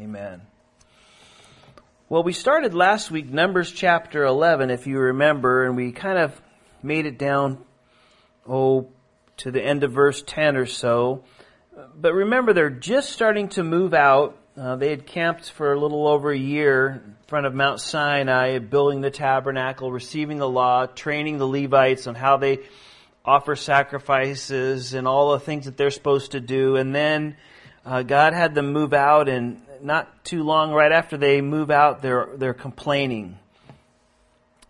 Amen. Well, we started last week, Numbers chapter 11, if you remember, and we kind of made it down, oh, to the end of verse 10 or so. But remember, they're just starting to move out. Uh, they had camped for a little over a year in front of Mount Sinai, building the tabernacle, receiving the law, training the Levites on how they offer sacrifices and all the things that they're supposed to do. And then uh, God had them move out, and not too long right after they move out, they're they're complaining.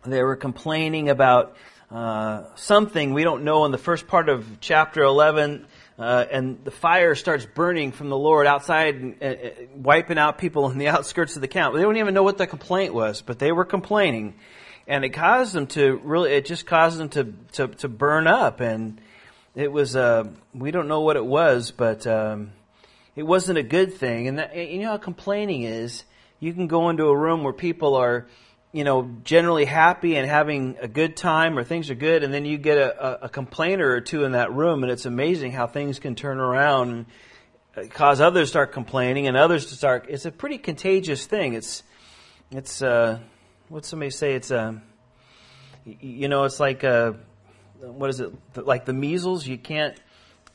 They were complaining about uh, something we don't know in the first part of chapter 11. Uh, and the fire starts burning from the Lord outside, and, uh, wiping out people in the outskirts of the camp. They don't even know what the complaint was, but they were complaining, and it caused them to really. It just caused them to to, to burn up, and it was. Uh, we don't know what it was, but um, it wasn't a good thing. And that, you know how complaining is. You can go into a room where people are, you know, generally happy and having a good time or things are good, and then you get a, a, a complainer or two in that room, and it's amazing how things can turn around and cause others to start complaining and others to start. It's a pretty contagious thing. It's, it's, uh, what somebody say? It's uh, you know, it's like a, what is it? Like the measles. You can't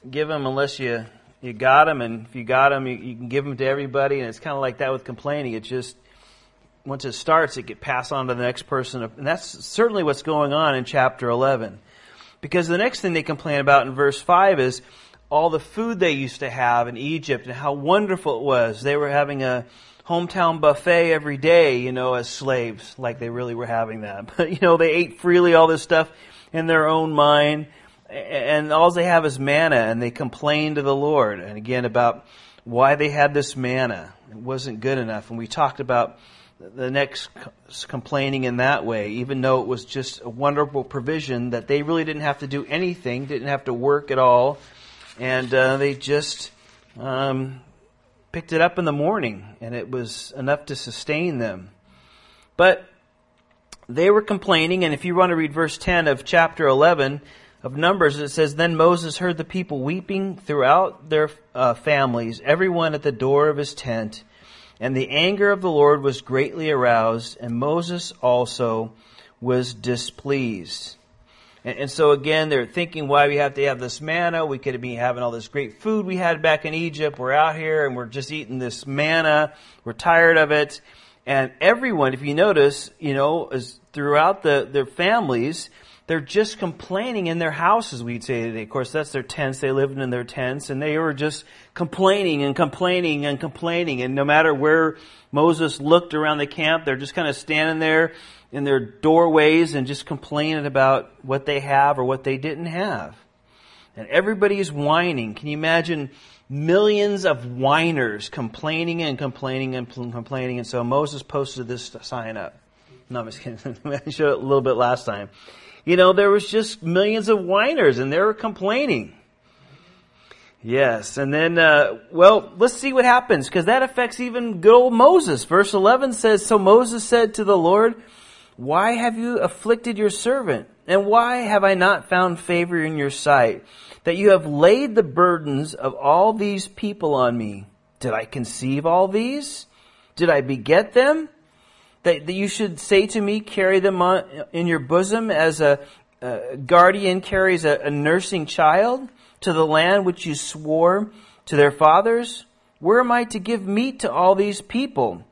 give them unless you you got them, and if you got them, you, you can give them to everybody. And it's kind of like that with complaining. It just once it starts, it get passed on to the next person, and that's certainly what's going on in chapter 11. Because the next thing they complain about in verse 5 is all the food they used to have in Egypt and how wonderful it was. They were having a hometown buffet every day, you know, as slaves, like they really were having that. But, you know, they ate freely all this stuff in their own mind and all they have is manna, and they complain to the Lord. And again, about why they had this manna. It wasn't good enough. And we talked about the next complaining in that way, even though it was just a wonderful provision that they really didn't have to do anything, didn't have to work at all, and uh, they just um, picked it up in the morning, and it was enough to sustain them. But they were complaining, and if you want to read verse 10 of chapter 11, of Numbers, it says, Then Moses heard the people weeping throughout their uh, families, everyone at the door of his tent. And the anger of the Lord was greatly aroused, and Moses also was displeased. And, and, so again, they're thinking why we have to have this manna. We could be having all this great food we had back in Egypt. We're out here and we're just eating this manna. We're tired of it. And everyone, if you notice, you know, is throughout the, their families, they're just complaining in their houses, we'd say today. Of course, that's their tents. They lived in their tents and they were just complaining and complaining and complaining. And no matter where Moses looked around the camp, they're just kind of standing there in their doorways and just complaining about what they have or what they didn't have. And everybody's whining. Can you imagine millions of whiners complaining and complaining and complaining? And so Moses posted this sign up. No, I'm just kidding. I showed it a little bit last time you know, there was just millions of whiners and they were complaining. Yes, and then, uh, well, let's see what happens because that affects even good old Moses. Verse 11 says, So Moses said to the Lord, Why have you afflicted your servant? And why have I not found favor in your sight? That you have laid the burdens of all these people on me. Did I conceive all these? Did I beget them? That, that you should say to me, carry them on, in your bosom as a, a guardian carries a, a nursing child to the land which you swore to their fathers? Where am I to give meat to all these people?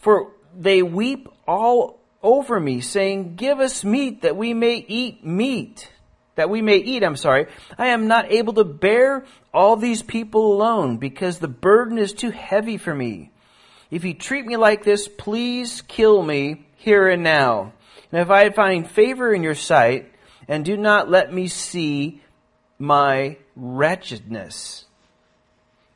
For they weep all over me, saying, Give us meat that we may eat meat. That we may eat, I'm sorry. I am not able to bear all these people alone because the burden is too heavy for me. If you treat me like this, please kill me here and now. And if I find favor in your sight, and do not let me see my wretchedness.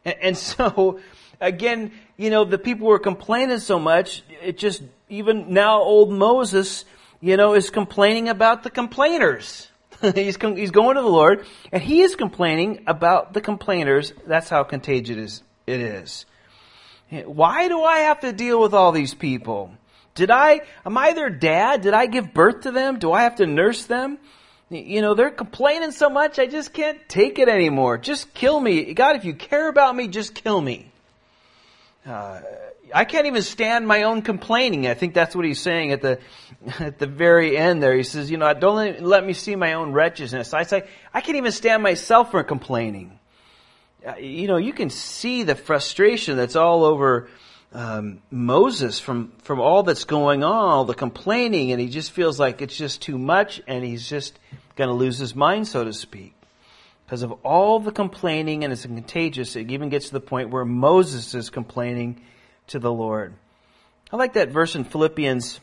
And, and so, again, you know, the people were complaining so much, it just, even now old Moses, you know, is complaining about the complainers. he's, he's going to the Lord, and he is complaining about the complainers. That's how contagious it is. Why do I have to deal with all these people? Did I, am I their dad? Did I give birth to them? Do I have to nurse them? You know, they're complaining so much, I just can't take it anymore. Just kill me. God, if you care about me, just kill me. uh, I can't even stand my own complaining. I think that's what he's saying at the at the very end there. He says, you know, don't let me see my own wretchedness. I say, I can't even stand myself for complaining. Uh, you know, you can see the frustration that's all over um, Moses from from all that's going on, all the complaining, and he just feels like it's just too much, and he's just going to lose his mind, so to speak because of all the complaining and it's contagious. It even gets to the point where Moses is complaining to the Lord. I like that verse in Philippians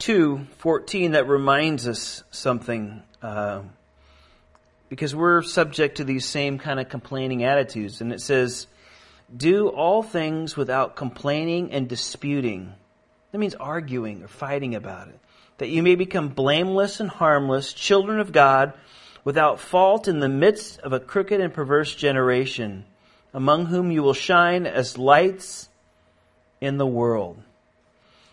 2:14 that reminds us something uh, because we're subject to these same kind of complaining attitudes. And it says do all things without complaining and disputing. That means arguing or fighting about it. That you may become blameless and harmless children of God without fault in the midst of a crooked and perverse generation, among whom you will shine as lights in the world.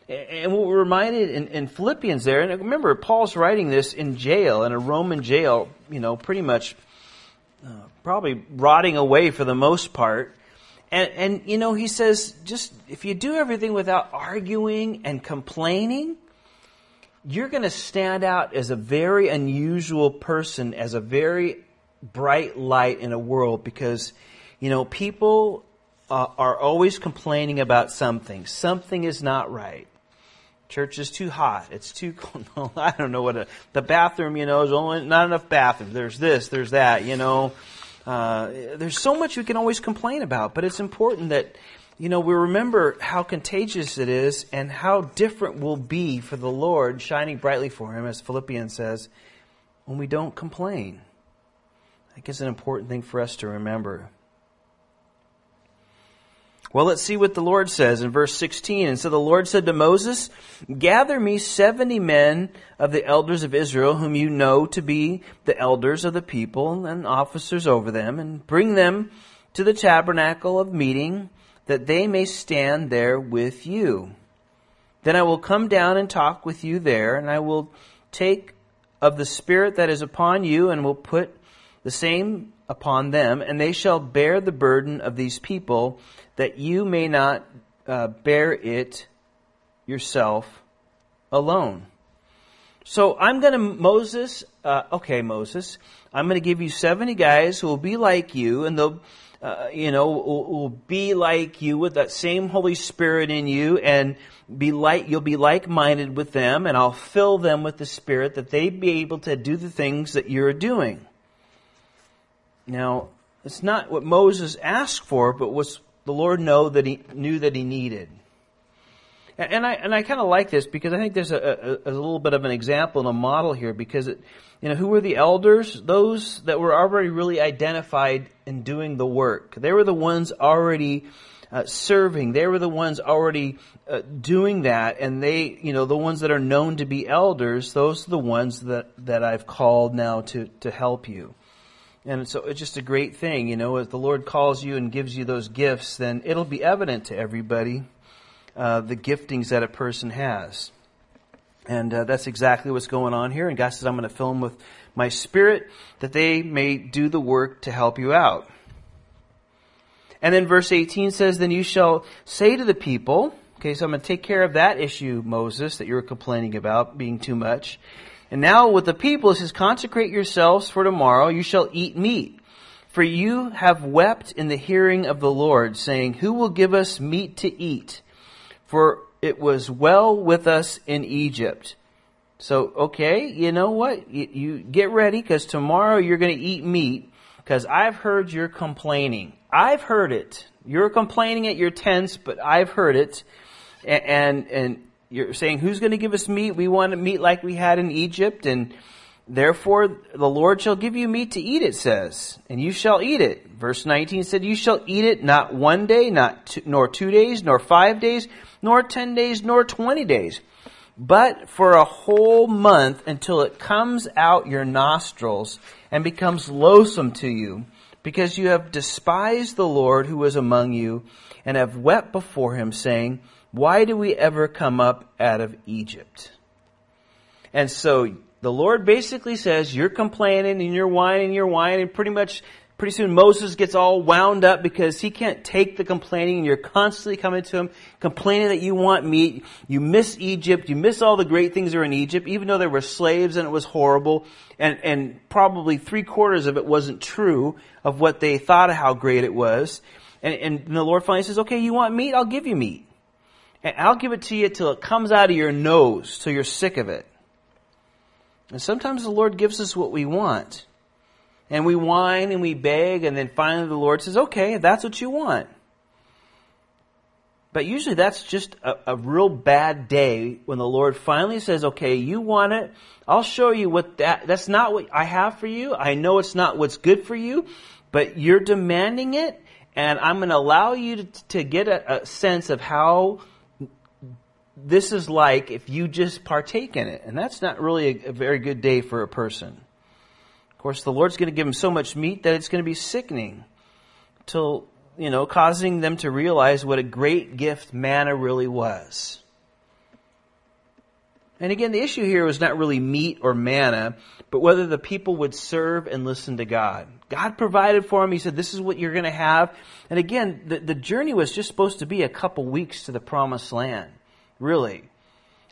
And what we're reminded in, in, Philippians there, and remember, Paul's writing this in jail, in a Roman jail, you know, pretty much uh, probably rotting away for the most part. And, and, you know, he says, just if you do everything without arguing and complaining, you're going to stand out as a very unusual person, as a very bright light in a world because, you know, people uh, are always complaining about something. Something is not right. Church is too hot. It's too cold. I don't know what a, the bathroom, you know, is only not enough bathroom. There's this, there's that, you know. Uh, there's so much we can always complain about, but it's important that you know, we remember how contagious it is and how different we'll be for the Lord, shining brightly for Him, as Philippians says, when we don't complain. I think it's an important thing for us to remember. Well, let's see what the Lord says in verse 16. And so the Lord said to Moses, Gather me 70 men of the elders of Israel, whom you know to be the elders of the people and officers over them, and bring them to the tabernacle of meeting that they may stand there with you. Then I will come down and talk with you there, and I will take of the Spirit that is upon you, and will put the same upon them, and they shall bear the burden of these people, that you may not uh, bear it yourself alone. So I'm going to, Moses, uh, okay, Moses, I'm going to give you 70 guys who will be like you, and they'll uh, you know, will, will, be like you with that same Holy Spirit in you and be like, you'll be like-minded with them and I'll fill them with the Spirit that they be able to do the things that you're doing. Now, it's not what Moses asked for, but what the Lord know that he knew that he needed. And I and I kind of like this because I think there's a, a, a, little bit of an example and a model here because it, you know who were the elders? Those that were already really identified in doing the work. They were the ones already uh, serving. They were the ones already uh, doing that, and they, you know, the ones that are known to be elders. Those are the ones that that I've called now to to help you. And so it's just a great thing, you know, if the Lord calls you and gives you those gifts, then it'll be evident to everybody uh, the giftings that a person has. And uh, that's exactly what's going on here. And God says, I'm going to fill them with my spirit that they may do the work to help you out. And then verse 18 says, Then you shall say to the people, okay, so I'm going to take care of that issue, Moses, that you were complaining about being too much. And now with the people, it says, Consecrate yourselves for tomorrow, you shall eat meat. For you have wept in the hearing of the Lord, saying, Who will give us meat to eat? for it was well with us in Egypt. So, okay, you know what? You, you get ready because tomorrow you're going to eat meat because I've heard you're complaining. I've heard it. You're complaining at your tents, but I've heard it. And, and, and you're saying, who's going to give us meat? We want meat like we had in Egypt. And therefore the Lord shall give you meat to eat, it says, and you shall eat it. Verse 19 said, you shall eat it not one day, not two, nor two days, nor five days, nor 10 days, nor 20 days, but for a whole month until it comes out your nostrils and becomes loathsome to you, because you have despised the Lord who is among you and have wept before him, saying, Why do we ever come up out of Egypt? And so the Lord basically says, You're complaining and you're whining, and you're whining, and pretty much Pretty soon Moses gets all wound up because he can't take the complaining and you're constantly coming to him complaining that you want meat. You miss Egypt. You miss all the great things that are in Egypt, even though there were slaves and it was horrible. And, and probably three quarters of it wasn't true of what they thought of how great it was. And, and the Lord finally says, okay, you want meat? I'll give you meat. And I'll give it to you till it comes out of your nose, till you're sick of it. And sometimes the Lord gives us what we want. And we whine and we beg, and then finally the Lord says, okay, that's what you want. But usually that's just a, a, real bad day when the Lord finally says, okay, you want it. I'll show you what that, that's not what I have for you. I know it's not what's good for you, but you're demanding it, and I'm going to allow you to, to get a, a sense of how this is like if you just partake in it. And that's not really a, a very good day for a person Of course, the Lord's going to give them so much meat that it's going to be sickening till, you know, causing them to realize what a great gift manna really was. And again, the issue here was not really meat or manna, but whether the people would serve and listen to God. God provided for them. He said, this is what you're going to have. And again, the, the journey was just supposed to be a couple weeks to the promised land. Really.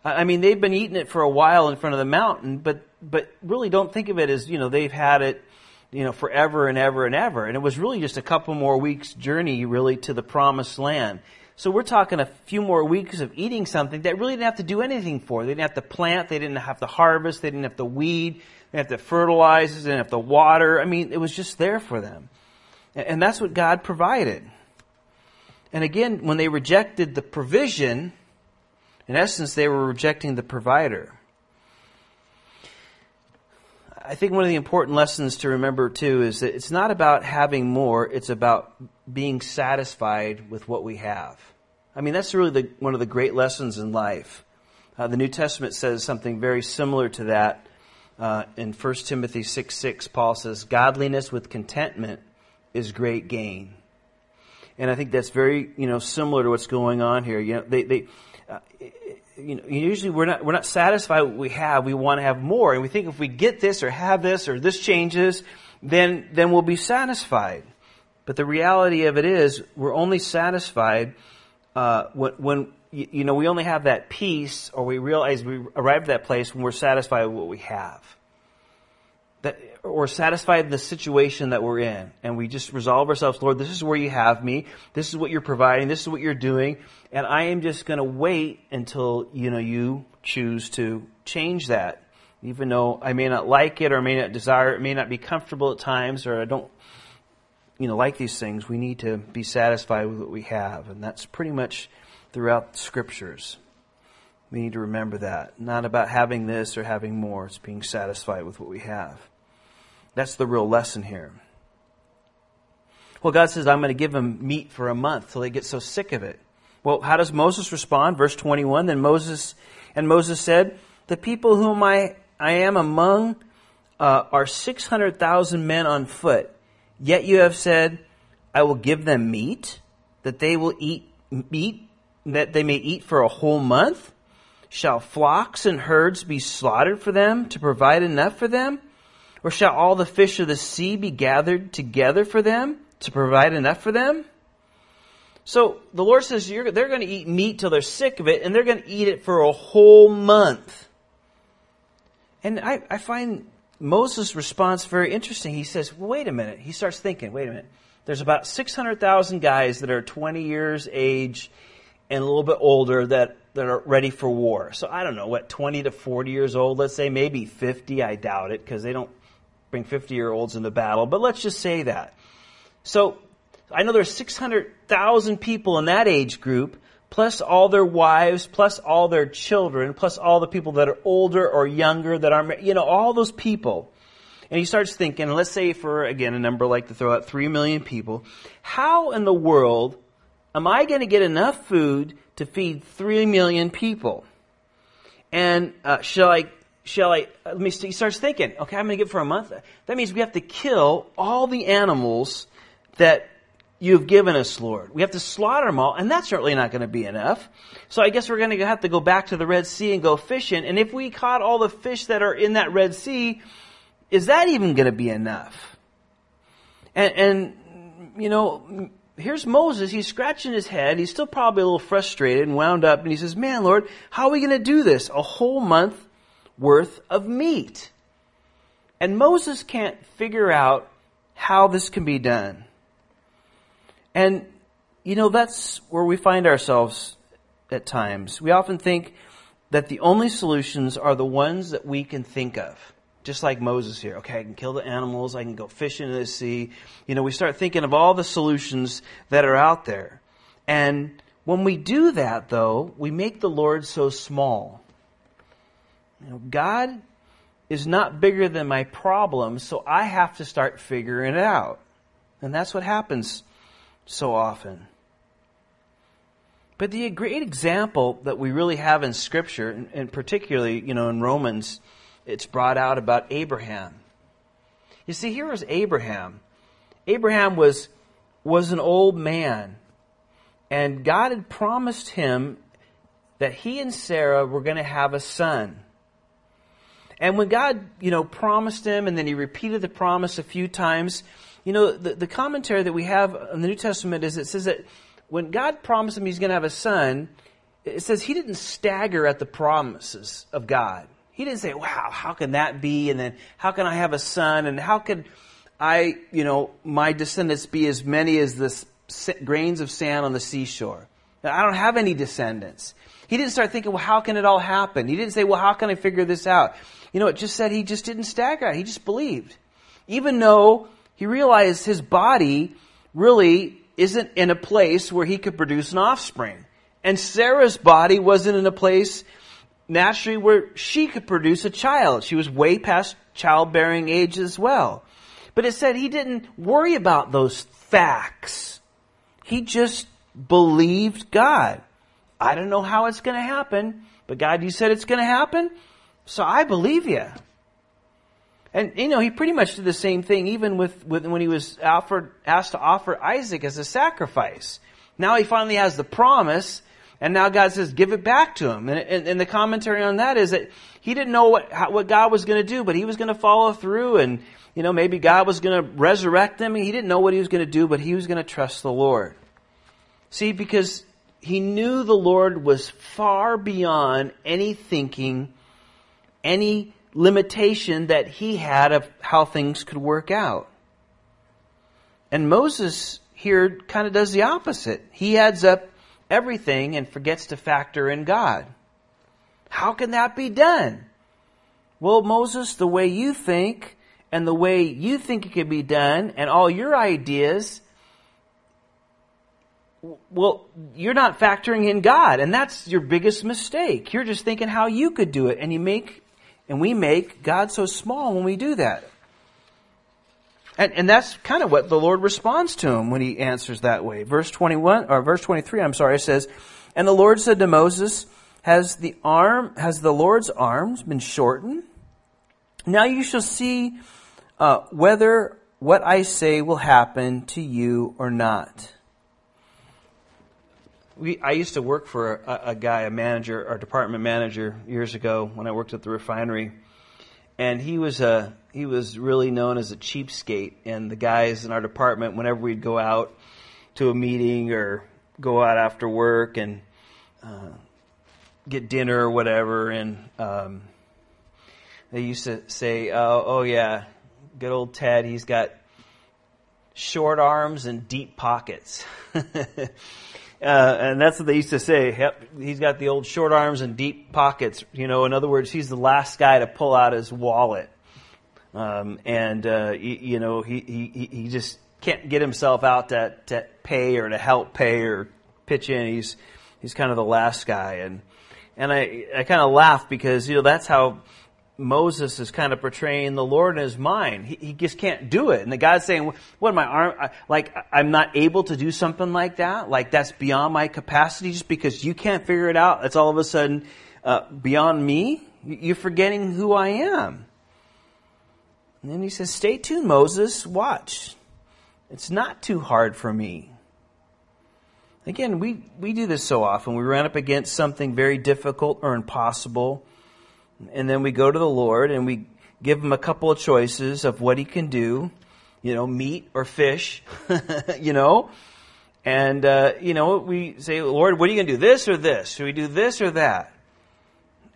I mean, they've been eating it for a while in front of the mountain, but but really don't think of it as you know they've had it you know forever and ever and ever. And it was really just a couple more weeks journey really to the promised land. So we're talking a few more weeks of eating something that really didn't have to do anything for. They didn't have to plant, they didn't have to harvest, they didn't have to weed, they didn't have to fertilize, they didn't have to water. I mean, it was just there for them. And that's what God provided. And again, when they rejected the provision, in essence, they were rejecting the provider. I think one of the important lessons to remember too is that it's not about having more, it's about being satisfied with what we have. I mean, that's really the, one of the great lessons in life. Uh, the New Testament says something very similar to that. Uh, in 1 Timothy 6 6, Paul says, Godliness with contentment is great gain. And I think that's very, you know, similar to what's going on here. You know, they, they, uh, you know, usually we're not, we're not satisfied with what we have. We want to have more. And we think if we get this or have this or this changes, then, then we'll be satisfied. But the reality of it is, we're only satisfied, uh, when, when, you know, we only have that peace or we realize we arrive at that place when we're satisfied with what we have or satisfied in the situation that we're in. And we just resolve ourselves lord this is where you have me. This is what you're providing. This is what you're doing. And i am just going to wait until you know you choose to change that. Even though i may not like it or may not desire it may not be comfortable at times or i don't you know like these things we need to be satisfied with what we have. And that's pretty much throughout the scriptures. We need to remember that. Not about having this or having more. It's being satisfied with what we have that's the real lesson here. Well, God says, I'm going to give them meat for a month till they get so sick of it. Well, how does Moses respond? Verse 21, then Moses, and Moses said, the people whom I, I am among uh, are 600,000 men on foot. Yet you have said, I will give them meat, that they will eat meat, that they may eat for a whole month? Shall flocks and herds be slaughtered for them to provide enough for them? Or shall all the fish of the sea be gathered together for them to provide enough for them? So the Lord says they're going to eat meat till they're sick of it, and they're going to eat it for a whole month. And I, I find Moses' response very interesting. He says, wait a minute. He starts thinking, wait a minute. There's about 600,000 guys that are 20 years age and a little bit older that, that are ready for war. So I don't know, what, 20 to 40 years old, let's say, maybe 50. I doubt it because they don't bring 50 year olds into battle, but let's just say that. So I know there's 600,000 people in that age group, plus all their wives, plus all their children, plus all the people that are older or younger that are, you know, all those people. And he starts thinking, let's say for, again, a number like to throw out 3 million people, how in the world am I going to get enough food to feed 3 million people? And uh, shall I shall I, uh, let me, he starts thinking, okay, I'm going to give for a month. That means we have to kill all the animals that you've given us, Lord. We have to slaughter them all, and that's certainly not going to be enough. So I guess we're going to have to go back to the Red Sea and go fishing. And if we caught all the fish that are in that Red Sea, is that even going to be enough? And, and, you know, here's Moses. He's scratching his head. He's still probably a little frustrated and wound up. And he says, Man, Lord, how are we going to do this? A whole month worth of meat. And Moses can't figure out how this can be done. And, you know, that's where we find ourselves at times. We often think that the only solutions are the ones that we can think of. Just like Moses here. Okay, I can kill the animals, I can go fishing in the sea. You know, we start thinking of all the solutions that are out there. And when we do that, though, we make the Lord so small. You know, God is not bigger than my problem, so I have to start figuring it out. And that's what happens so often. But the great example that we really have in Scripture, and particularly, you know, in Romans, it's brought out about Abraham. You see, here was Abraham. Abraham was, was an old man, and God had promised him that he and Sarah were going to have a son. And when God, you know, promised him and then he repeated the promise a few times, you know, the, the commentary that we have in the New Testament is it says that when God promised him he's going to have a son, it says he didn't stagger at the promises of God. He didn't say, wow, how can that be? And then how can I have a son? And how can I, you know, my descendants be as many as the grains of sand on the seashore? I don't have any descendants. He didn't start thinking, well, how can it all happen? He didn't say, well, how can I figure this out? You know, it just said he just didn't stagger. He just believed. Even though he realized his body really isn't in a place where he could produce an offspring. And Sarah's body wasn't in a place naturally where she could produce a child. She was way past childbearing age as well. But it said he didn't worry about those facts. He just believed God. I don't know how it's going to happen, but God, you said it's going to happen. So I believe you. And, you know, he pretty much did the same thing even with, with when he was offered, asked to offer Isaac as a sacrifice. Now he finally has the promise, and now God says, give it back to him. And, and, and the commentary on that is that he didn't know what, how, what God was going to do, but he was going to follow through, and, you know, maybe God was going to resurrect him. He didn't know what he was going to do, but he was going to trust the Lord. See, because he knew the Lord was far beyond any thinking any limitation that he had of how things could work out. And Moses here kind of does the opposite. He adds up everything and forgets to factor in God. How can that be done? Well, Moses, the way you think and the way you think it can be done and all your ideas well, you're not factoring in God, and that's your biggest mistake. You're just thinking how you could do it, and you make and we make God so small when we do that. And, and that's kind of what the Lord responds to him when he answers that way. Verse 21, or verse 23, I'm sorry, says, And the Lord said to Moses, Has the arm, has the Lord's arms been shortened? Now you shall see uh, whether what I say will happen to you or not we, I used to work for a, a guy, a manager, our department manager, years ago when I worked at the refinery, and he was a he was really known as a cheapskate. And the guys in our department, whenever we'd go out to a meeting or go out after work and uh, get dinner or whatever, and um, they used to say, oh, "Oh yeah, good old Ted. He's got short arms and deep pockets." Uh, and that's what they used to say. Yep, he's got the old short arms and deep pockets. You know, in other words, he's the last guy to pull out his wallet. Um, and uh, you, you know, he, he he just can't get himself out to, to pay or to help pay or pitch in. He's he's kind of the last guy, and and I I kind of laugh because you know that's how Moses is kind of portraying the Lord in his mind. He, he just can't do it. And the God's saying, what my arm, like, I'm not able to do something like that? Like, that's beyond my capacity just because you can't figure it out. It's all of a sudden uh, beyond me? You're forgetting who I am. And then he says, stay tuned, Moses. Watch. It's not too hard for me. Again, we, we do this so often. We run up against something very difficult or impossible and then we go to the Lord and we give him a couple of choices of what he can do. you know, meat or fish, you know. And, uh, you know, we say, Lord, what are you going to do? This or this? Should we do this or that?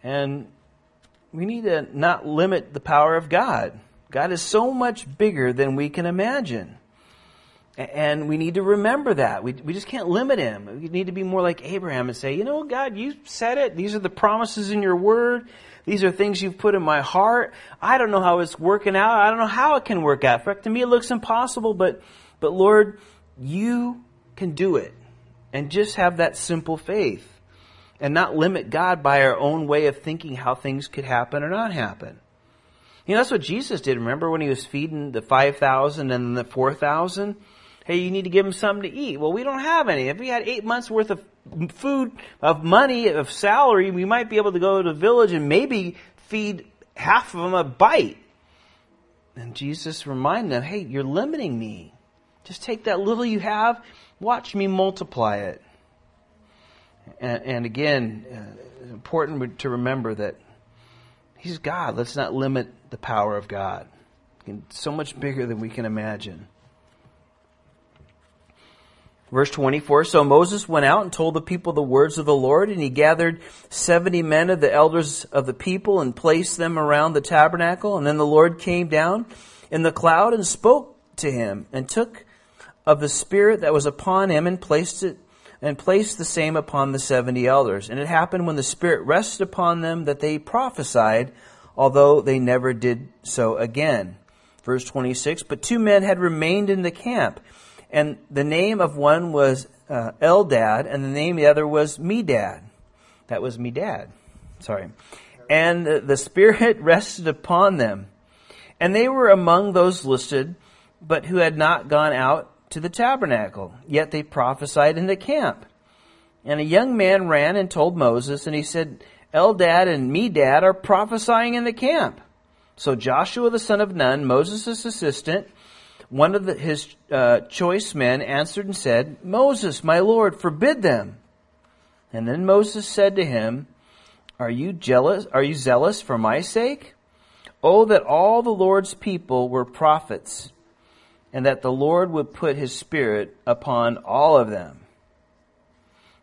And we need to not limit the power of God. God is so much bigger than we can imagine. And we need to remember that. We, we just can't limit him. We need to be more like Abraham and say, you know, God, you said it. These are the promises in your word. These are things you've put in my heart. I don't know how it's working out. I don't know how it can work out. To me, it looks impossible, but, but Lord, you can do it. And just have that simple faith and not limit God by our own way of thinking how things could happen or not happen. You know, that's what Jesus did. Remember when he was feeding the 5,000 and the 4,000? Hey, you need to give them something to eat. Well, we don't have any. If we had eight months worth of food, of money, of salary, we might be able to go to the village and maybe feed half of them a bite. And Jesus reminded them, hey, you're limiting me. Just take that little you have, watch me multiply it. And, and again, uh, it's important to remember that He's God. Let's not limit the power of God. So much bigger than we can imagine. Verse 24, so Moses went out and told the people the words of the Lord, and he gathered 70 men of the elders of the people and placed them around the tabernacle. And then the Lord came down in the cloud and spoke to him and took of the spirit that was upon him and placed it and placed the same upon the 70 elders. And it happened when the spirit rested upon them that they prophesied, although they never did so again. Verse 26, but two men had remained in the camp and the name of one was uh, Eldad, and the name of the other was Medad. That was Medad. Sorry. And the, the Spirit rested upon them. And they were among those listed, but who had not gone out to the tabernacle. Yet they prophesied in the camp. And a young man ran and told Moses, and he said, Eldad and Medad are prophesying in the camp. So Joshua the son of Nun, Moses' assistant, one of the, his uh, choice men answered and said, Moses, my Lord, forbid them. And then Moses said to him, Are you jealous? Are you zealous for my sake? Oh, that all the Lord's people were prophets, and that the Lord would put his spirit upon all of them.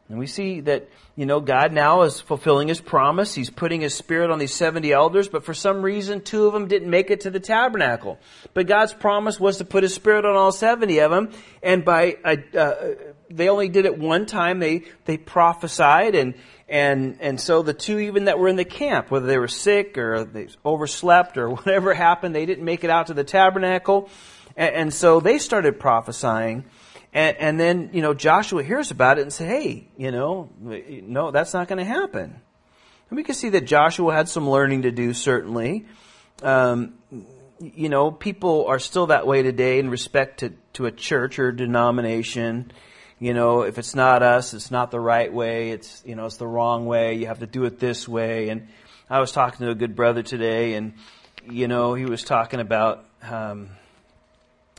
And we see that, you know, God now is fulfilling his promise. He's putting his spirit on these 70 elders, but for some reason, two of them didn't make it to the tabernacle. But God's promise was to put his spirit on all 70 of them, and by, uh, uh, they only did it one time. They, they prophesied, and, and, and so the two even that were in the camp, whether they were sick or they overslept or whatever happened, they didn't make it out to the tabernacle. And, and so they started prophesying. And, and then, you know, Joshua hears about it and says, hey, you know, no, that's not going to happen. And we can see that Joshua had some learning to do, certainly. Um, you know, people are still that way today in respect to, to a church or a denomination. You know, if it's not us, it's not the right way. It's, you know, it's the wrong way. You have to do it this way. And I was talking to a good brother today and, you know, he was talking about, um,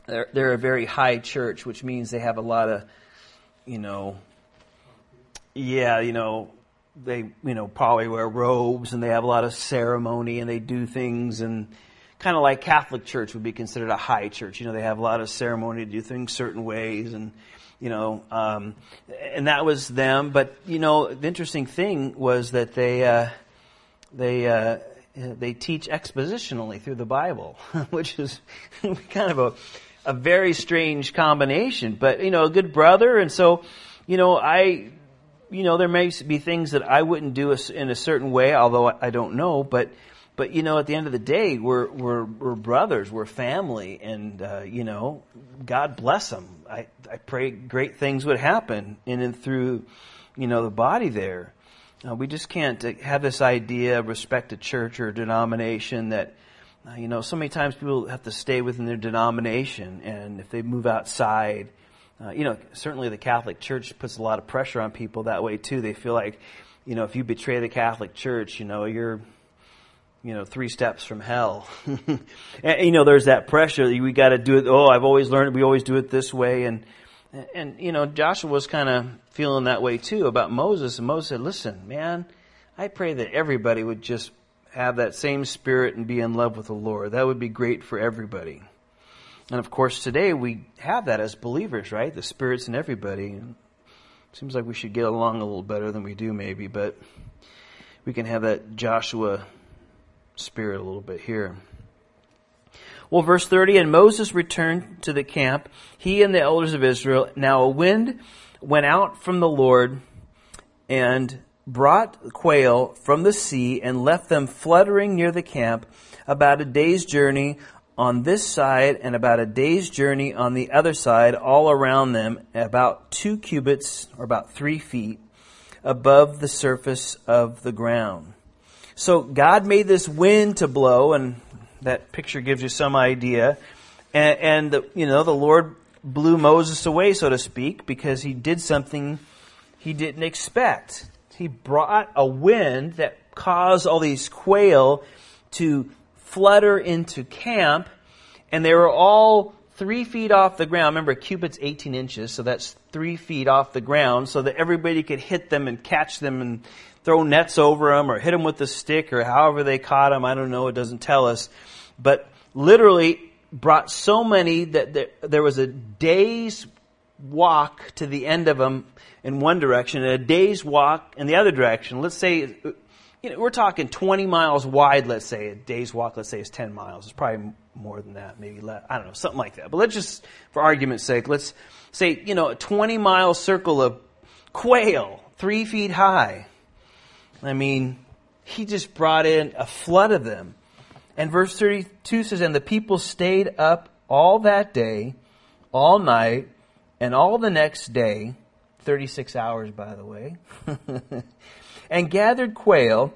they're, they're a very high church, which means they have a lot of, you know, yeah, you know, they, you know, probably wear robes and they have a lot of ceremony and they do things and kind of like Catholic Church would be considered a high church. You know, they have a lot of ceremony to do things certain ways and, you know, um, and that was them. But, you know, the interesting thing was that they, uh, they, uh, they teach expositionally through the Bible, which is kind of a, a very strange combination, but you know, a good brother. And so, you know, I, you know, there may be things that I wouldn't do in a certain way, although I don't know, but, but you know, at the end of the day, we're, we're, we're brothers, we're family, and, uh, you know, God bless them. I, I pray great things would happen in and through, you know, the body there. Uh, we just can't uh, have this idea of respect to church or denomination that, you know, so many times people have to stay within their denomination, and if they move outside, uh, you know, certainly the Catholic Church puts a lot of pressure on people that way too. They feel like, you know, if you betray the Catholic Church, you know, you're, you know, three steps from hell. and, you know, there's that pressure. We got to do it. Oh, I've always learned we always do it this way, and and you know, Joshua was kind of feeling that way too about Moses. And Moses said, "Listen, man, I pray that everybody would just have that same spirit and be in love with the Lord. That would be great for everybody. And of course, today we have that as believers, right? The Spirit's in everybody. Seems like we should get along a little better than we do, maybe, but we can have that Joshua spirit a little bit here. Well, verse 30, and Moses returned to the camp, he and the elders of Israel. Now a wind went out from the Lord and brought quail from the sea and left them fluttering near the camp about a day's journey on this side and about a day's journey on the other side, all around them, about two cubits or about three feet above the surface of the ground. So God made this wind to blow, and that picture gives you some idea. And, and the, you know, the Lord blew Moses away, so to speak, because he did something he didn't expect. He brought a wind that caused all these quail to flutter into camp, and they were all three feet off the ground. Remember, a cubit's 18 inches, so that's three feet off the ground, so that everybody could hit them and catch them and throw nets over them or hit them with a stick or however they caught them. I don't know. It doesn't tell us. But literally brought so many that there, was a day's walk to the end of them in one direction and a day's walk in the other direction. Let's say, you know, we're talking 20 miles wide, let's say. A day's walk, let's say, is 10 miles. It's probably more than that, maybe less. I don't know, something like that. But let's just, for argument's sake, let's say, you know, a 20 mile circle of quail, three feet high. I mean, he just brought in a flood of them. And verse 32 says, And the people stayed up all that day, all night, and all the next day, 36 hours, by the way, and gathered quail,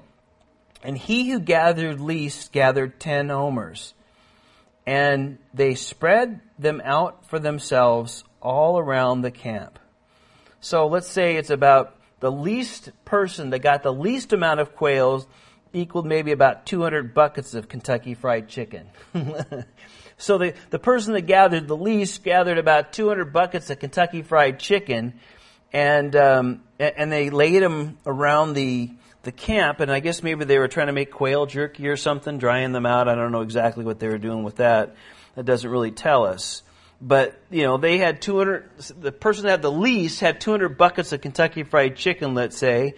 and he who gathered least gathered 10 omers. And they spread them out for themselves all around the camp. So let's say it's about the least person that got the least amount of quails equaled maybe about 200 buckets of Kentucky Fried Chicken. so the, the person that gathered the least gathered about 200 buckets of Kentucky Fried Chicken, and um, and they laid them around the the camp. And I guess maybe they were trying to make quail jerky or something, drying them out. I don't know exactly what they were doing with that. That doesn't really tell us but you know they had 200 the person that had the least had 200 buckets of kentucky fried chicken let's say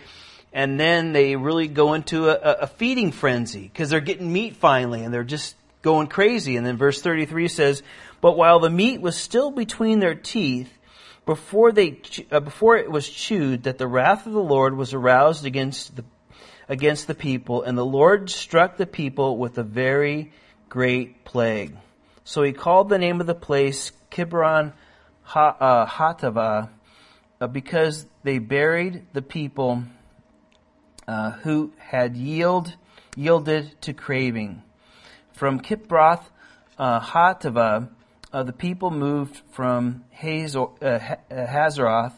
and then they really go into a, a feeding frenzy because they're getting meat finally and they're just going crazy. And then verse 33 says but while the meat was still between their teeth before they uh, before it was chewed that the wrath of the lord was aroused against the against the people and the lord struck the people with a very great plague. So he called the name of the place Kibroth uh, Hattaavah uh, because they buried the people uh, who had yield, yielded to craving. From Kibroth uh, Hattaavah, uh, the people moved from Hazor, uh, Hazeroth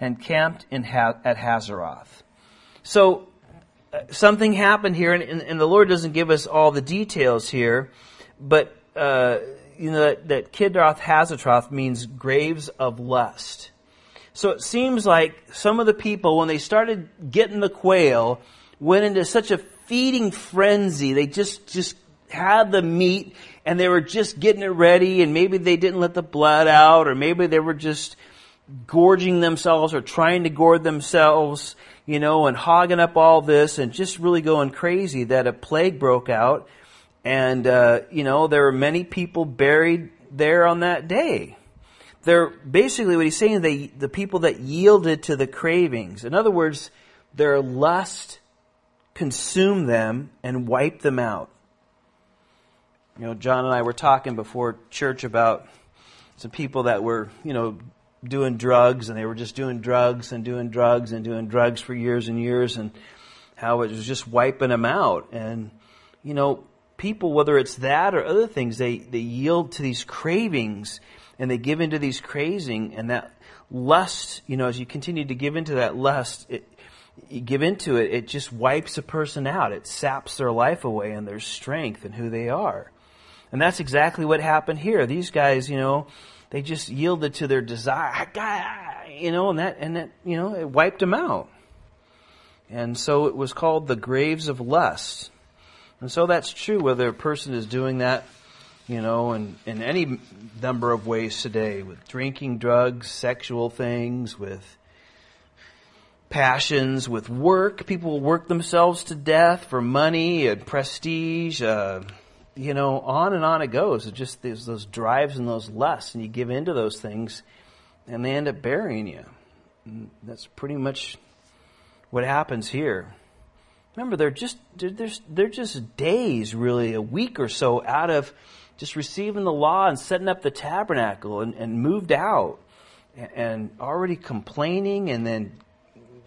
and camped in ha- at Hazeroth. So something happened here, and, and, the Lord doesn't give us all the details here, but uh, you know that, that Kidroth Hazatroth means graves of lust. So it seems like some of the people, when they started getting the quail, went into such a feeding frenzy. They just just had the meat and they were just getting it ready, and maybe they didn't let the blood out, or maybe they were just gorging themselves or trying to gorge themselves, you know, and hogging up all this and just really going crazy that a plague broke out and, uh, you know, there were many people buried there on that day. They're basically what he's saying, they, the people that yielded to the cravings. In other words, their lust consumed them and wiped them out. You know, John and I were talking before church about some people that were, you know, doing drugs and they were just doing drugs and doing drugs and doing drugs for years and years and how it was just wiping them out. And, you know, people, whether it's that or other things, they, they yield to these cravings and they give into these crazing and that lust, you know, as you continue to give into that lust, it, you give into it, it just wipes a person out. It saps their life away and their strength and who they are. And that's exactly what happened here. These guys, you know, they just yielded to their desire, ah, you know, and that, and that, you know, it wiped them out. And so it was called the graves of lust. And so that's true whether a person is doing that you know, and in any number of ways today with drinking, drugs, sexual things, with passions, with work. People work themselves to death for money and prestige. Uh, you know, on and on it goes. It's just there's those drives and those lusts, and you give in to those things, and they end up burying you. And that's pretty much what happens here. Remember, they're just they're, they're just days, really, a week or so out of just receiving the law and setting up the tabernacle and, and moved out and already complaining and then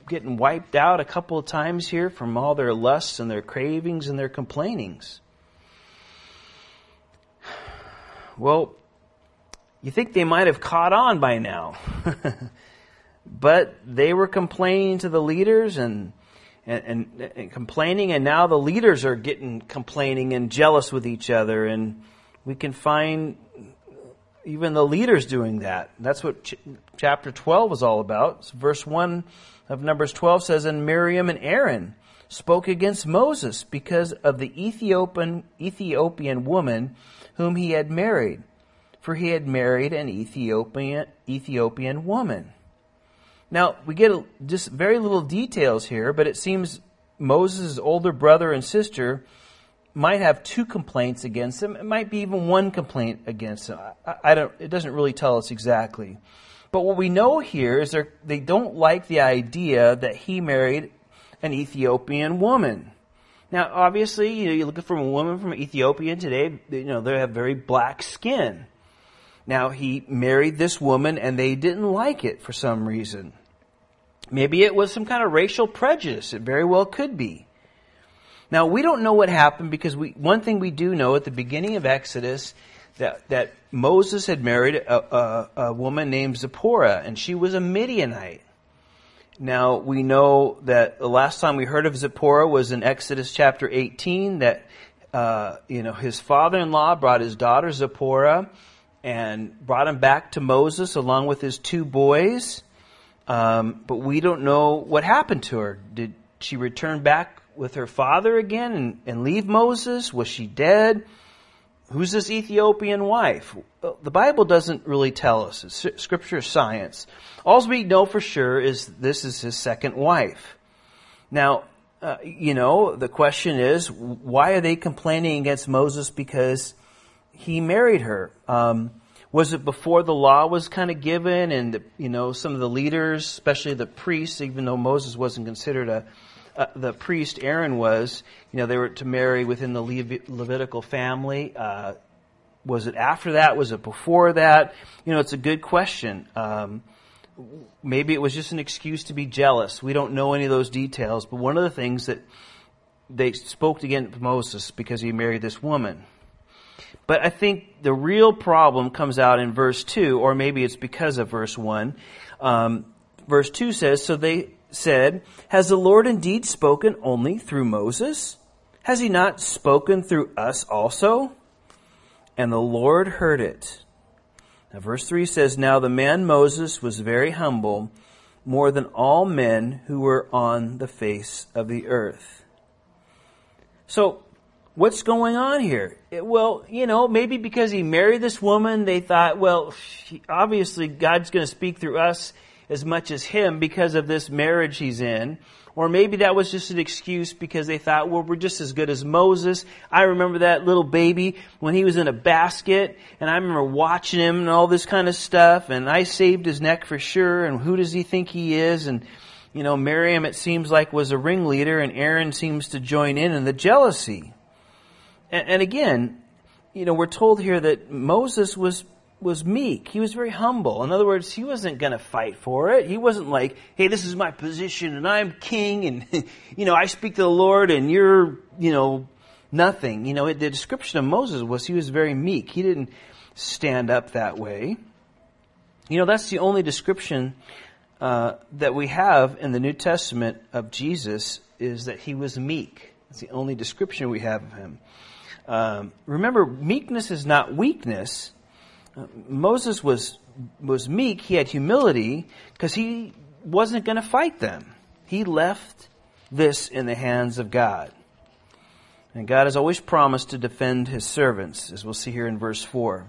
getting wiped out a couple of times here from all their lusts and their cravings and their complainings. Well, you think they might have caught on by now. but they were complaining to the leaders and, and, and, and, complaining, and now the leaders are getting complaining and jealous with each other. And we can find even the leaders doing that. That's what ch- chapter 12 is all about. So verse 1 of Numbers 12 says, And Miriam and Aaron spoke against Moses because of the Ethiopian, Ethiopian woman whom he had married, for he had married an Ethiopian, Ethiopian woman. Now, we get just very little details here, but it seems Moses' older brother and sister might have two complaints against him. It might be even one complaint against him. I, I don't, it doesn't really tell us exactly. But what we know here is they don't like the idea that he married an Ethiopian woman. Now, obviously, you know, you're looking for a woman from Ethiopia today, you know, they have very black skin. Now, he married this woman and they didn't like it for some reason. Maybe it was some kind of racial prejudice. It very well could be. Now, we don't know what happened because we, one thing we do know at the beginning of Exodus that, that Moses had married a, a, a woman named Zipporah, and she was a Midianite. Now, we know that the last time we heard of Zipporah was in Exodus chapter 18, that, uh, you know, his father-in-law brought his daughter Zipporah and brought him back to Moses along with his two boys. Um, but we don't know what happened to her. Did she return back with her father again and, and leave Moses? Was she dead? Who's this Ethiopian wife? The Bible doesn't really tell us. It's scripture science. All we know for sure is this is his second wife. Now, uh, you know, the question is, why are they complaining against Moses because he married her? Um, was it before the law was kind of given and, the, you know, some of the leaders, especially the priests, even though Moses wasn't considered a, uh, the priest Aaron was, you know, they were to marry within the Levitical family. Uh, was it after that? Was it before that? You know, it's a good question. Um, maybe it was just an excuse to be jealous. We don't know any of those details, but one of the things that they spoke against Moses because he married this woman. But I think the real problem comes out in verse 2, or maybe it's because of verse 1. Um, verse 2 says, So they said, Has the Lord indeed spoken only through Moses? Has he not spoken through us also? And the Lord heard it. Now, verse 3 says, Now the man Moses was very humble, more than all men who were on the face of the earth. So, what's going on here? It, well, you know, maybe because he married this woman, they thought, well, obviously God's going to speak through us as much as him because of this marriage he's in. Or maybe that was just an excuse because they thought, well, we're just as good as Moses. I remember that little baby when he was in a basket and I remember watching him and all this kind of stuff and I saved his neck for sure and who does he think he is? And, you know, Miriam, it seems like was a ringleader and Aaron seems to join in in the jealousy. And, and again, you know, we're told here that Moses was was meek. He was very humble. In other words, he wasn't going to fight for it. He wasn't like, hey, this is my position and I'm king and, you know, I speak to the Lord and you're, you know, nothing. You know, the description of Moses was he was very meek. He didn't stand up that way. You know, that's the only description uh, that we have in the New Testament of Jesus is that he was meek. That's the only description we have of him. Um, remember, meekness is not weakness Moses was, was meek, he had humility, because he wasn't going to fight them. He left this in the hands of God. And God has always promised to defend his servants, as we'll see here in verse 4.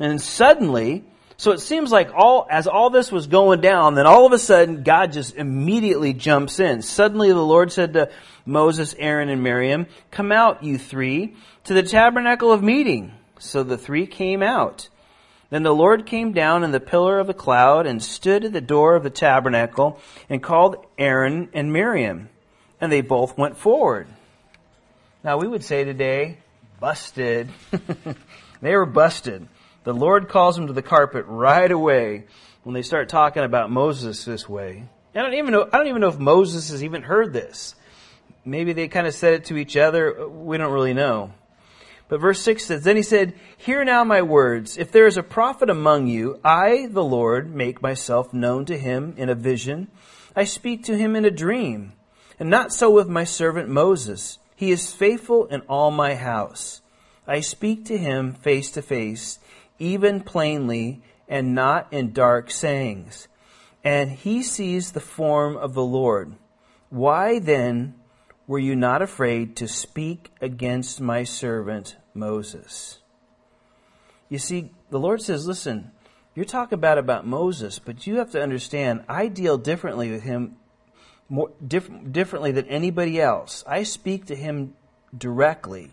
And suddenly, so it seems like all, as all this was going down, then all of a sudden, God just immediately jumps in. Suddenly the Lord said to Moses, Aaron, and Miriam, Come out, you three, to the tabernacle of meeting. So the three came out. Then the Lord came down in the pillar of the cloud and stood at the door of the tabernacle and called Aaron and Miriam. And they both went forward. Now we would say today, busted. they were busted. The Lord calls them to the carpet right away when they start talking about Moses this way. I don't even know, I don't even know if Moses has even heard this. Maybe they kind of said it to each other. We don't really know. But verse 6 says, Then he said, Hear now my words. If there is a prophet among you, I, the Lord, make myself known to him in a vision. I speak to him in a dream. And not so with my servant Moses. He is faithful in all my house. I speak to him face to face, even plainly, and not in dark sayings. And he sees the form of the Lord. Why then were you not afraid to speak against my servant Moses? You see, the Lord says, listen, you're talking about about Moses, but you have to understand, I deal differently with him more diff- differently than anybody else. I speak to him directly.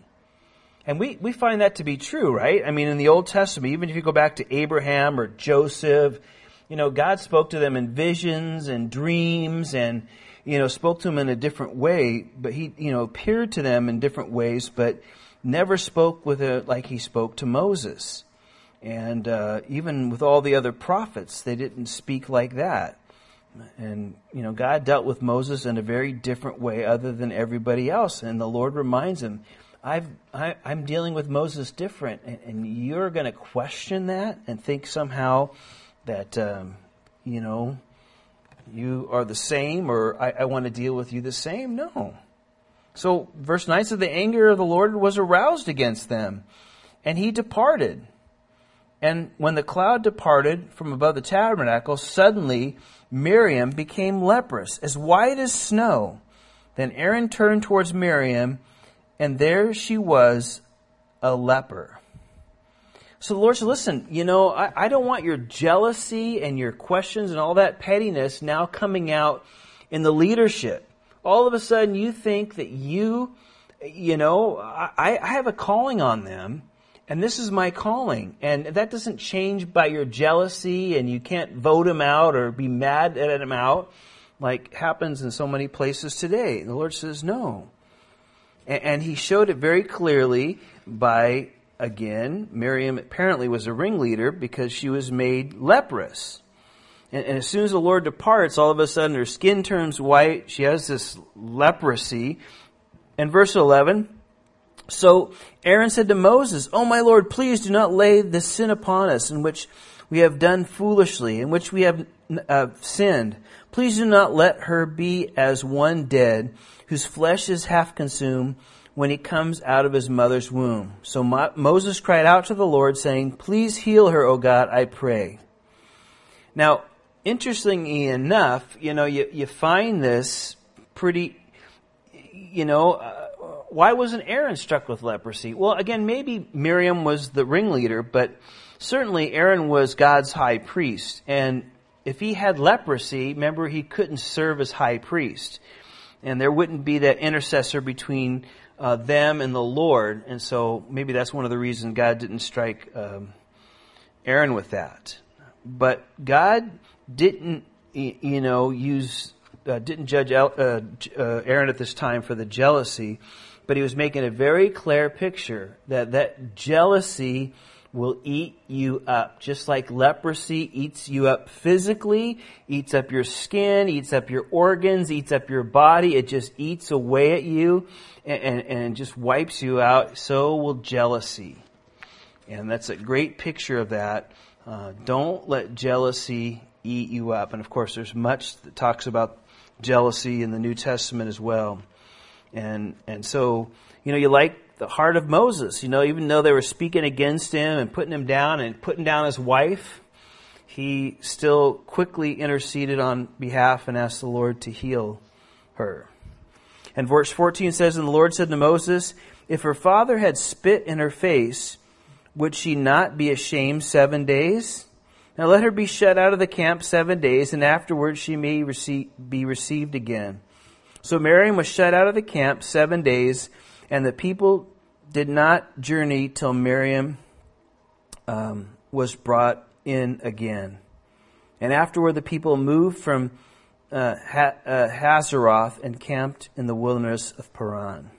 And we, we find that to be true, right? I mean, in the Old Testament, even if you go back to Abraham or Joseph, you know, God spoke to them in visions and dreams and, you know, spoke to them in a different way, but he, you know, appeared to them in different ways, but never spoke with it like he spoke to Moses. And uh, even with all the other prophets, they didn't speak like that. And, you know, God dealt with Moses in a very different way other than everybody else. And the Lord reminds him, I've, I, i am dealing with Moses different. And, and you're going to question that and think somehow that, um, you know, you are the same or I, I want to deal with you the same. No. So, verse 9 says, The anger of the Lord was aroused against them, and he departed. And when the cloud departed from above the tabernacle, suddenly Miriam became leprous, as white as snow. Then Aaron turned towards Miriam, and there she was, a leper. So the Lord said, listen, you know, I, I don't want your jealousy and your questions and all that pettiness now coming out in the leadership. All of a sudden you think that you, you know, I, I have a calling on them and this is my calling. And that doesn't change by your jealousy and you can't vote him out or be mad at him out like happens in so many places today. The Lord says no. And he showed it very clearly by, again, Miriam apparently was a ringleader because she was made leprous. And, as soon as the Lord departs, all of a sudden her skin turns white. She has this leprosy. And verse 11, so Aaron said to Moses, Oh my Lord, please do not lay this sin upon us in which we have done foolishly, in which we have uh, sinned. Please do not let her be as one dead, whose flesh is half consumed when he comes out of his mother's womb. So Mo- Moses cried out to the Lord, saying, Please heal her, O God, I pray. Now, interestingly enough, you know, you, you find this pretty, you know, uh, why wasn't Aaron struck with leprosy? Well, again, maybe Miriam was the ringleader, but certainly Aaron was God's high priest. And if he had leprosy, remember, he couldn't serve as high priest. And there wouldn't be that intercessor between uh, them and the Lord. And so maybe that's one of the reasons God didn't strike um, Aaron with that. But God didn't, you know, use, uh, didn't judge uh, uh, Aaron at this time for the jealousy but he was making a very clear picture that that jealousy will eat you up. Just like leprosy eats you up physically, eats up your skin, eats up your organs, eats up your body. It just eats away at you and, and, and just wipes you out. So will jealousy. And that's a great picture of that. Uh, don't let jealousy eat you up. And of course, there's much that talks about jealousy in the New Testament as well. And, and so, you know, you like the heart of Moses, you know, even though they were speaking against him and putting him down and putting down his wife, he still quickly interceded on behalf and asked the Lord to heal her. And verse 14 says, And the Lord said to Moses, If her father had spit in her face, would she not be ashamed seven days? Now let her be shut out of the camp seven days, and afterwards she may receive, be received again. So Miriam was shut out of the camp seven days, and the people did not journey till Miriam um, was brought in again. And afterward, the people moved from uh, ha- uh, Hazeroth and camped in the wilderness of Paran.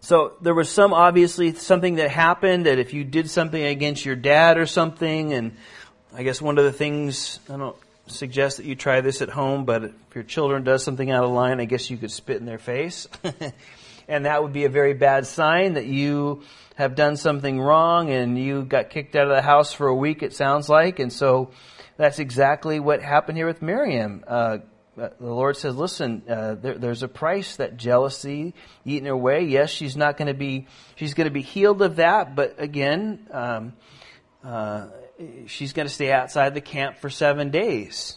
So there was some obviously something that happened that if you did something against your dad or something, and I guess one of the things I don't suggest that you try this at home, but if your children does something out of line, I guess you could spit in their face. and that would be a very bad sign that you have done something wrong and you got kicked out of the house for a week, it sounds like. And so that's exactly what happened here with Miriam. Uh, uh the Lord says, listen, uh, there, there's a price that jealousy eating her way. Yes, she's not going to be, she's going to be healed of that, but again, um, uh, she's going to stay outside the camp for seven days.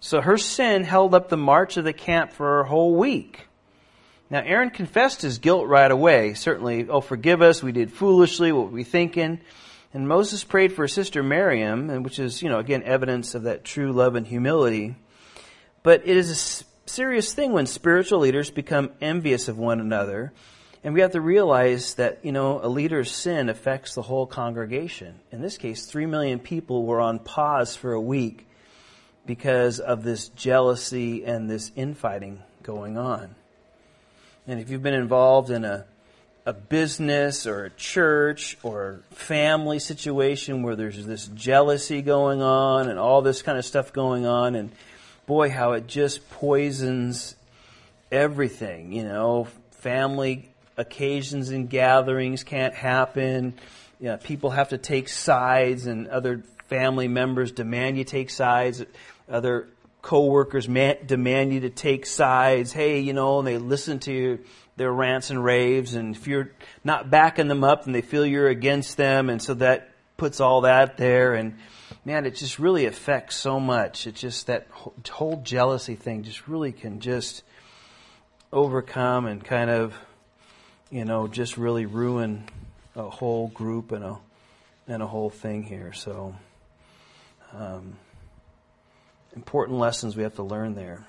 So her sin held up the march of the camp for a whole week. Now, Aaron confessed his guilt right away. Certainly, oh, forgive us, we did foolishly, what were we thinking? And Moses prayed for his sister Miriam, which is, you know, again, evidence of that true love and humility. But it is a serious thing when spiritual leaders become envious of one another. And we have to realize that, you know, a leader's sin affects the whole congregation. In this case, three million people were on pause for a week because of this jealousy and this infighting going on. And if you've been involved in a, a business or a church or family situation where there's this jealousy going on and all this kind of stuff going on, and boy, how it just poisons everything. You know, family occasions and gatherings can't happen. You know, people have to take sides, and other family members demand you take sides. Other coworkers man, demand you to take sides. Hey, you know, and they listen to their rants and raves, and if you're not backing them up, then they feel you're against them, and so that puts all that there. And man, it just really affects so much. It's just that whole jealousy thing just really can just overcome and kind of, you know, just really ruin a whole group and a and a whole thing here. So. Um, important lessons we have to learn there.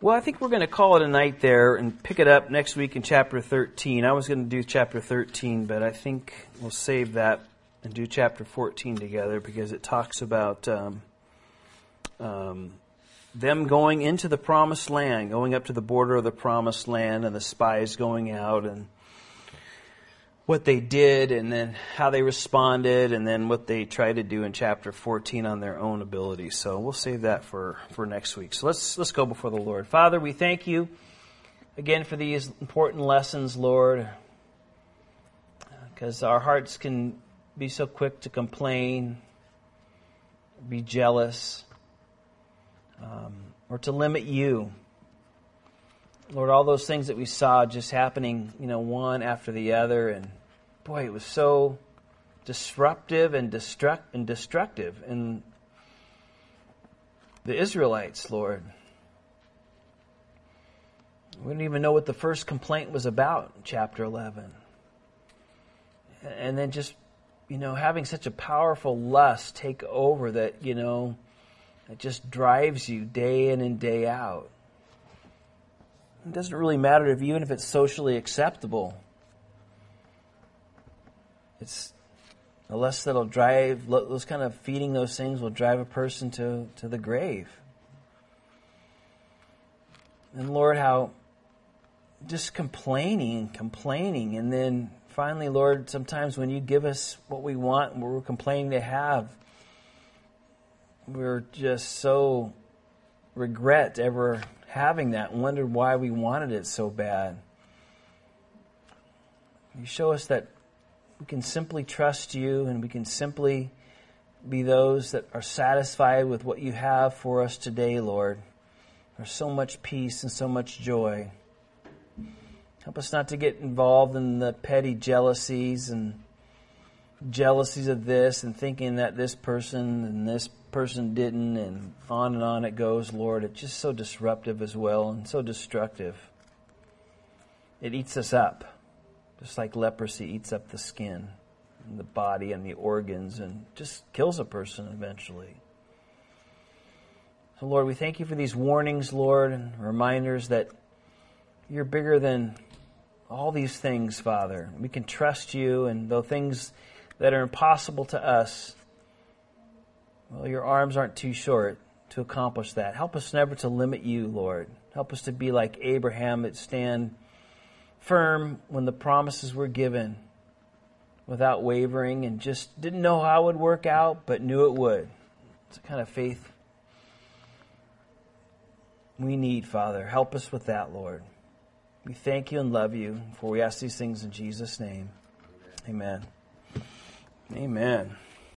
Well, I think we're going to call it a night there and pick it up next week in chapter 13. I was going to do chapter 13, but I think we'll save that and do chapter 14 together because it talks about um, um, them going into the promised land, going up to the border of the promised land, and the spies going out and what they did and then how they responded and then what they tried to do in chapter 14 on their own ability. So we'll save that for, for next week. So let's, let's go before the Lord. Father, we thank you again for these important lessons, Lord, because our hearts can be so quick to complain, be jealous, um, or to limit you. Lord, all those things that we saw just happening, you know, one after the other, and boy, it was so disruptive and destruct and destructive in the Israelites, Lord. We don't even know what the first complaint was about chapter 11. And then just, you know, having such a powerful lust take over that, you know, it just drives you day in and day out. It doesn't really matter if even if it's socially acceptable. It's lust that'll drive those kind of feeding those things will drive a person to, to the grave. And Lord, how just complaining and complaining, and then finally, Lord, sometimes when you give us what we want what we're complaining to have, we're just so regret ever having that and wondered why we wanted it so bad. You show us that we can simply trust you and we can simply be those that are satisfied with what you have for us today, Lord. There's so much peace and so much joy. Help us not to get involved in the petty jealousies and jealousies of this and thinking that this person and this person didn't, and on and on it goes, Lord. It's just so disruptive as well and so destructive. It eats us up, just like leprosy eats up the skin and the body and the organs and just kills a person eventually. So, Lord, we thank you for these warnings, Lord, and reminders that you're bigger than all these things, Father. We can trust you, and though things that are impossible to us, well, your arms aren't too short to accomplish that. Help us never to limit you, Lord. Help us to be like Abraham that stand firm when the promises were given without wavering and just didn't know how it would work out, but knew it would. It's the kind of faith we need, Father. Help us with that, Lord. We thank you and love you, for we ask these things in Jesus' name. Amen. Amen.